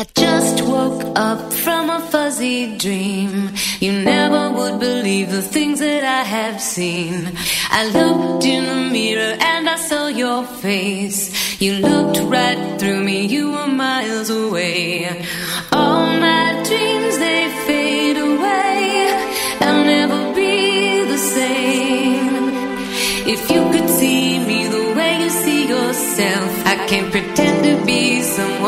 I just woke up from a fuzzy dream. You never would believe the things that I have seen. I looked in the mirror and I saw your face. You looked right through me, you were miles away. All my dreams, they fade away. I'll never be the same. If you could see me the way you see yourself, I can't pretend to be someone.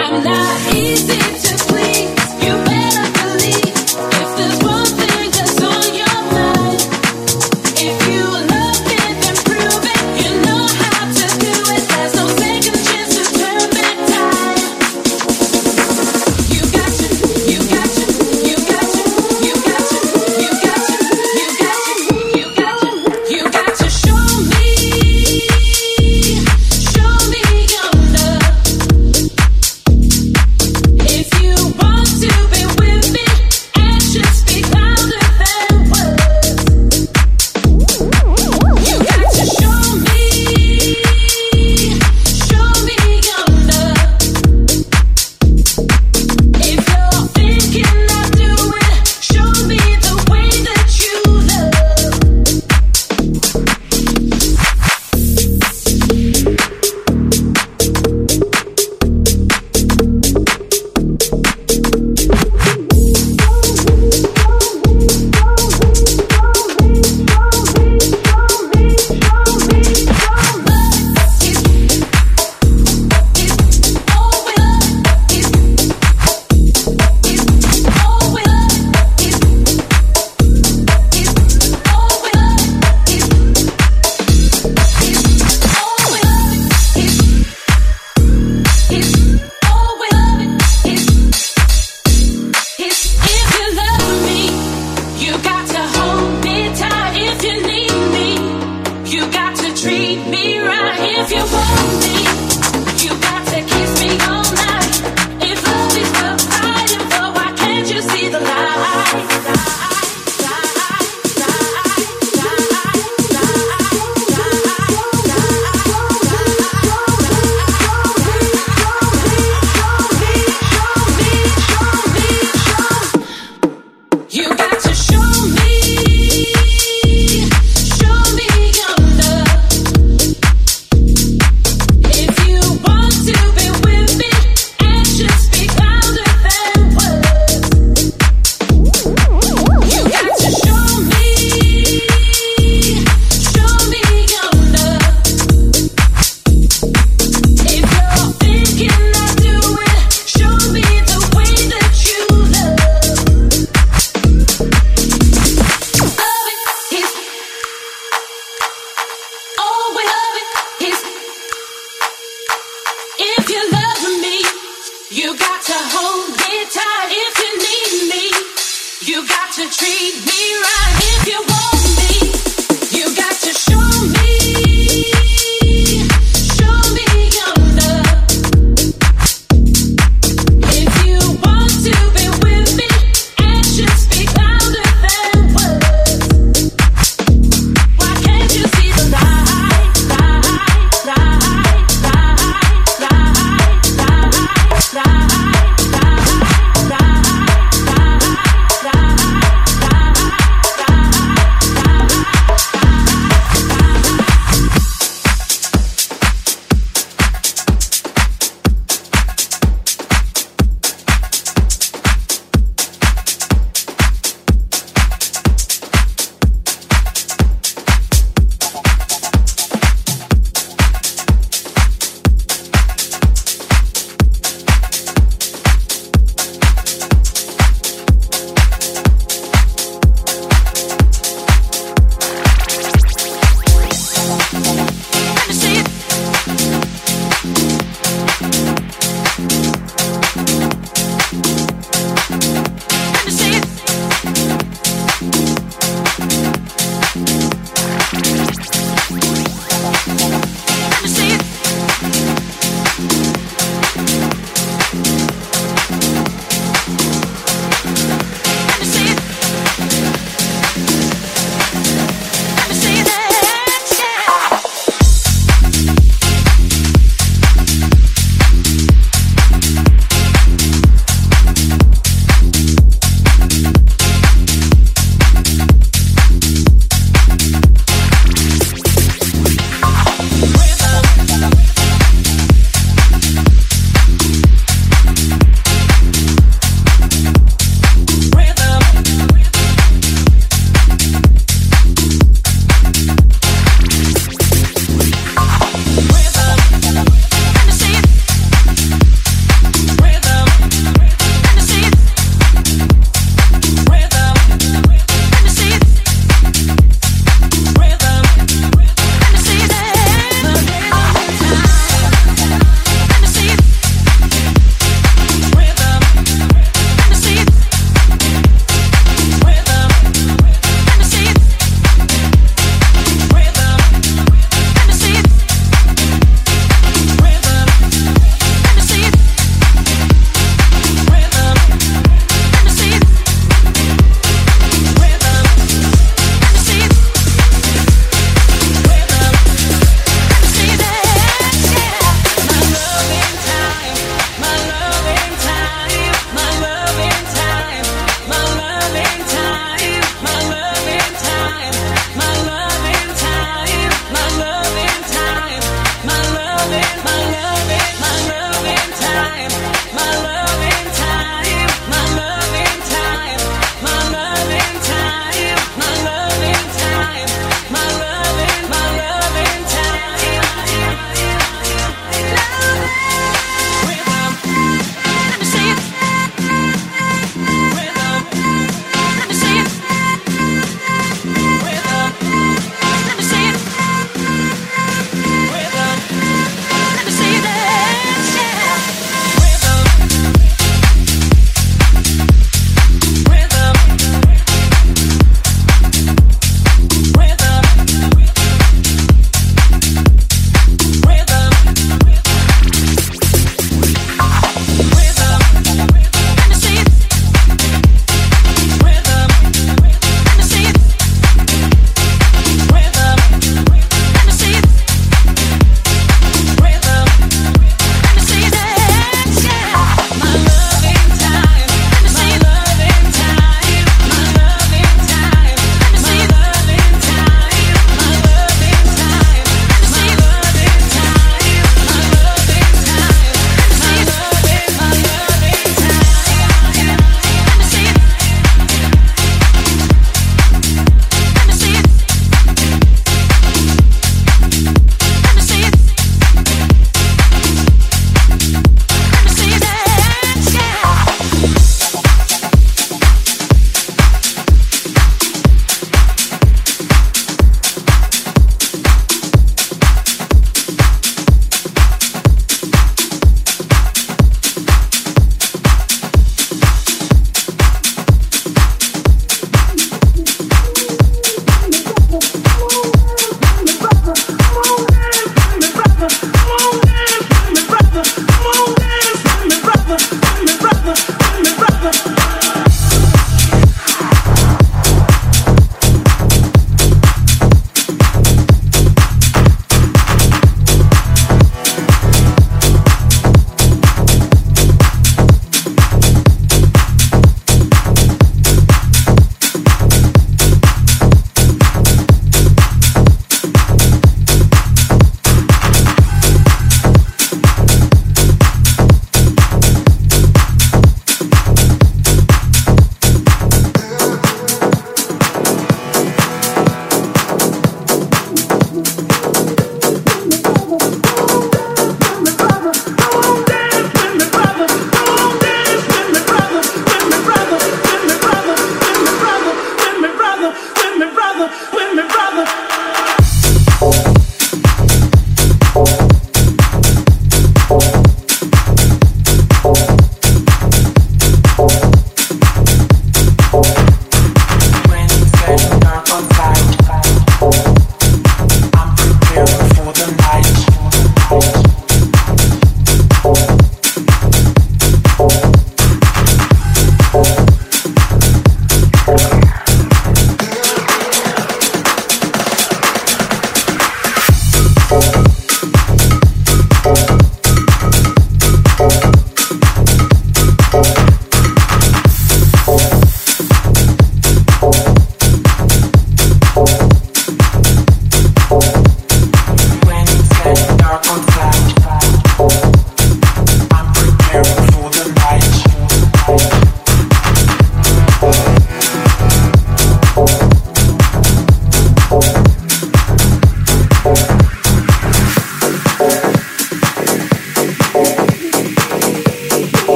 I'm not